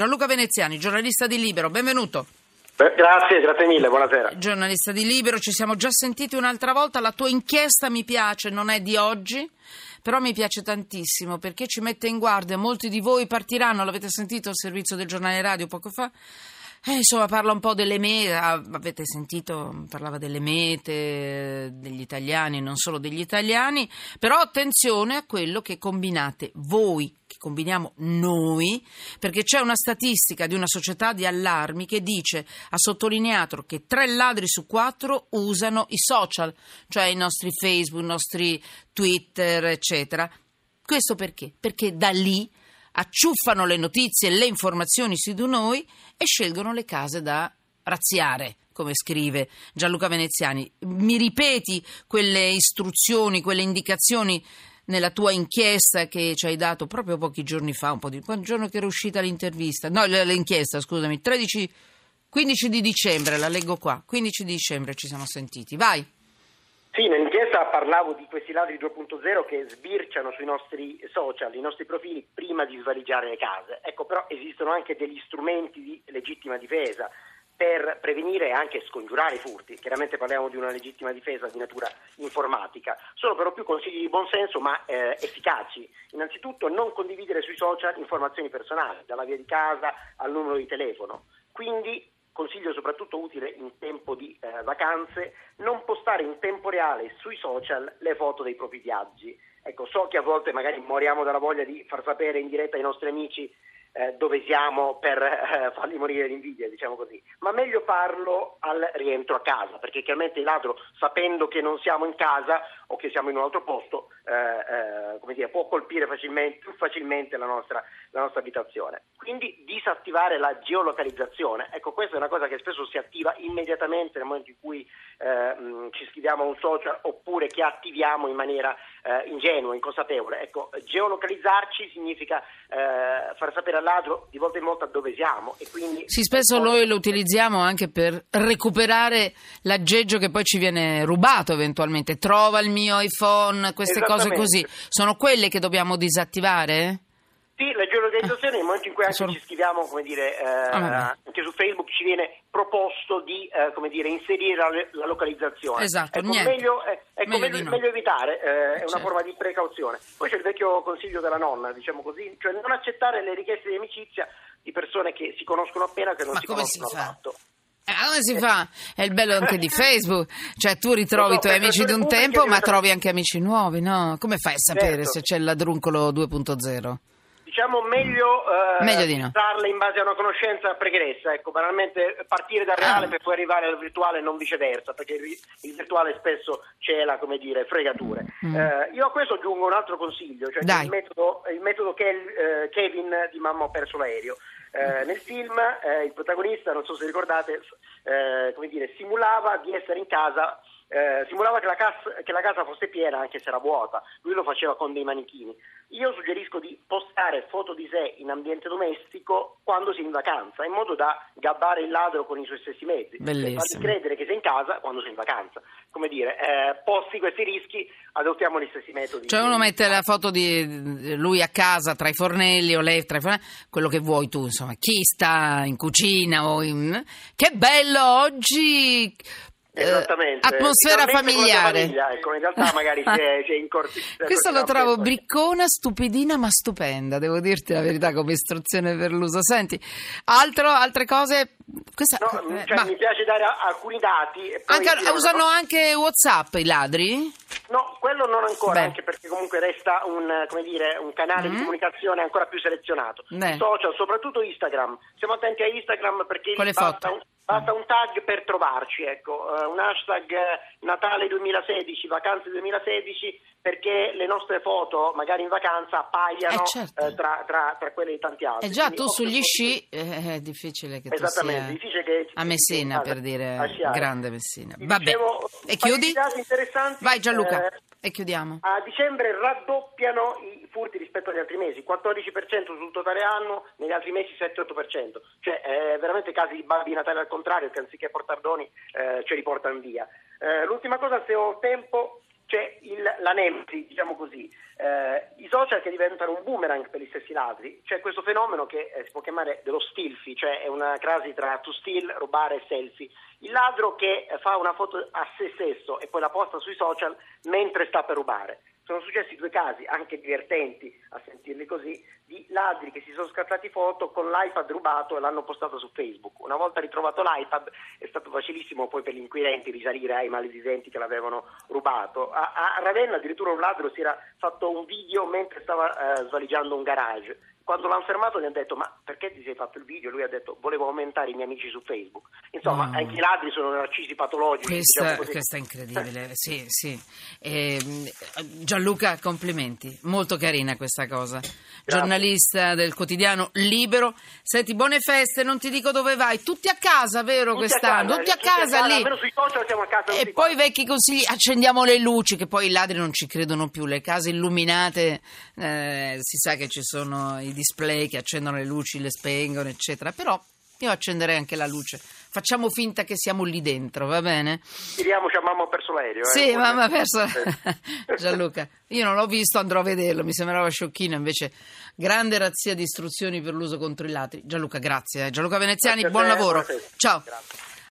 Gianluca Veneziani, giornalista di Libero, benvenuto. Beh, grazie, grazie mille, buonasera. Giornalista di Libero, ci siamo già sentiti un'altra volta, la tua inchiesta mi piace, non è di oggi, però mi piace tantissimo perché ci mette in guardia, molti di voi partiranno, l'avete sentito al servizio del giornale radio poco fa, eh, insomma, parla un po' delle mete, ah, avete sentito, parlava delle mete, degli italiani, non solo degli italiani, però attenzione a quello che combinate voi, che combiniamo noi, perché c'è una statistica di una società di allarmi che dice, ha sottolineato che tre ladri su quattro usano i social, cioè i nostri Facebook, i nostri Twitter, eccetera. Questo perché? Perché da lì acciuffano le notizie e le informazioni su di noi e scelgono le case da razziare come scrive Gianluca Veneziani. Mi ripeti quelle istruzioni, quelle indicazioni nella tua inchiesta che ci hai dato proprio pochi giorni fa, un po' di quel giorno che era uscita l'intervista, no, l'inchiesta, scusami, 13, 15 di dicembre, la leggo qua, 15 di dicembre ci siamo sentiti. Vai. Sì, nell'inchiesta parlavo di questi ladri 2.0 che sbirciano sui nostri social, i nostri profili, prima di svaligiare le case. Ecco, però esistono anche degli strumenti di legittima difesa per prevenire e anche scongiurare i furti. Chiaramente parliamo di una legittima difesa di natura informatica. Sono però più consigli di buonsenso ma eh, efficaci. Innanzitutto non condividere sui social informazioni personali, dalla via di casa al numero di telefono. Quindi consiglio soprattutto utile in tempo di eh, vacanze, non postare in tempo reale sui social le foto dei propri viaggi. Ecco, so che a volte magari moriamo dalla voglia di far sapere in diretta ai nostri amici eh, dove siamo per eh, farli morire d'invidia, diciamo così. Ma meglio farlo al rientro a casa, perché chiaramente il ladro, sapendo che non siamo in casa o che siamo in un altro posto, eh, eh dire, può colpire facilmente, più facilmente la nostra, la nostra, abitazione. Quindi disattivare la geolocalizzazione. Ecco, questa è una cosa che spesso si attiva immediatamente nel momento in cui eh, mh, ci iscriviamo a un social oppure che attiviamo in maniera eh, ingenua, inconsapevole. Ecco, geolocalizzarci significa far sapere al ladro di volta in volta dove siamo. E quindi sì, spesso noi lo utilizziamo anche per recuperare l'aggeggio che poi ci viene rubato eventualmente. Trova il mio iPhone, queste cose così. Sono quelle che dobbiamo disattivare? Sì, la geolocalizzazione nel momento in cui anche Sono... ci scriviamo, come dire, eh, ah, anche su Facebook ci viene proposto di eh, come dire, inserire la, la localizzazione. Esatto, ecco, meglio, eh, ecco, meglio, meglio, no. meglio, evitare, eh, è certo. una forma di precauzione. Poi c'è il vecchio consiglio della nonna, diciamo così, cioè non accettare le richieste di amicizia di persone che si conoscono appena che non Ma si conoscono si affatto. Eh, come si fa? È il bello anche di Facebook, cioè tu ritrovi i tuoi amici di un tempo ma trovi anche amici nuovi, no? Come fai a sapere certo. se c'è il ladruncolo 2.0? Diciamo meglio, eh, meglio di no. darle in base a una conoscenza pregressa, ecco, banalmente partire dal reale ah. per poi arrivare al virtuale e non viceversa, perché il, il virtuale spesso cela, come dire, fregature. Mm. Eh, io a questo aggiungo un altro consiglio, cioè il metodo, il metodo che eh, Kevin di Mamma ho perso l'aereo. Eh, nel film eh, il protagonista, non so se ricordate, eh, come dire, simulava di essere in casa eh, simulava che la, casa, che la, casa, fosse piena anche se era vuota, lui lo faceva con dei manichini. Io suggerisco di postare foto di sé in ambiente domestico quando si è in vacanza, in modo da gabbare il ladro con i suoi stessi mezzi, Bellissimo. fargli credere che sei in casa quando sei in vacanza. Come dire, eh, posti questi rischi, adottiamo gli stessi metodi. Cioè uno mette la foto di lui a casa tra i fornelli o lei tra i fornelli, quello che vuoi tu, insomma, chi sta in cucina o in... Che bello oggi! Esattamente. Eh, atmosfera familiare. Famiglia, ecco, in realtà magari c'è, c'è in corti. Questo lo trovo briccona, stupidina ma stupenda, devo dirti la verità come istruzione per l'uso. Senti, altro, altre cose? Questa, no, eh, cioè, ma... Mi piace dare alcuni dati. Anche, usano anche Whatsapp i ladri? No, quello non ancora, Beh. anche perché comunque resta un, dire, un canale mm. di comunicazione ancora più selezionato. Beh. Social, soprattutto Instagram. Siamo attenti a Instagram perché Con basta un, basta un, tag per trovarci, ecco. uh, un hashtag Natale 2016, vacanze 2016 perché le nostre foto, magari in vacanza, appaiano eh certo. eh, tra, tra, tra, quelle di tanti altri. E eh già Quindi, tu sugli sci eh, è difficile che tu sia che a Messina, per dire, grande Messina. Vabbè, e chiudi? Vai Gianluca, eh, e chiudiamo. A dicembre raddoppiano i furti rispetto agli altri mesi, 14% sul totale anno, negli altri mesi 7-8%. Cioè, eh, veramente casi di Babbi Natale al contrario, che anziché portare doni eh, ce li portano via. Eh, l'ultima cosa, se ho tempo c'è il, la nemesi, diciamo così, eh, i social che diventano un boomerang per gli stessi ladri, c'è questo fenomeno che eh, si può chiamare dello stilfi, cioè è una crasi tra to steal, rubare e selfie. Il ladro che eh, fa una foto a se stesso e poi la posta sui social mentre sta per rubare. Sono successi due casi, anche divertenti a sentirli così, di ladri che si sono scattati foto con l'iPad rubato e l'hanno postato su Facebook. Una volta ritrovato l'iPad è stato facilissimo poi per gli inquirenti risalire ai maledicenti che l'avevano rubato. A, a Ravenna addirittura un ladro si era fatto un video mentre stava eh, svaligiando un garage quando l'hanno fermato gli hanno detto ma perché ti sei fatto il video? Lui ha detto volevo aumentare i miei amici su Facebook. Insomma, oh. anche i ladri sono narcisi patologici. Questa, diciamo questa è incredibile, sì, sì. Eh, Gianluca, complimenti, molto carina questa cosa. Grazie. Giornalista del quotidiano Libero. Senti, buone feste, non ti dico dove vai, tutti a casa, vero tutti quest'anno? A casa, tutti a casa, a casa lì. Casa. E poi vecchi consigli, accendiamo le luci, che poi i ladri non ci credono più, le case illuminate, eh, si sa che ci sono i display che accendono le luci, le spengono, eccetera. Però io accenderei anche la luce. Facciamo finta che siamo lì dentro, va bene? Speriamoci a mamma ha perso l'aereo. Eh? Sì, mamma ha perso. Gianluca, io non l'ho visto, andrò a vederlo. Mi sembrava sciocchino. Invece, grande razzia di istruzioni per l'uso contro i ladri. Gianluca, grazie. Eh. Gianluca Veneziani, grazie buon te, lavoro. Ciao. Grazie.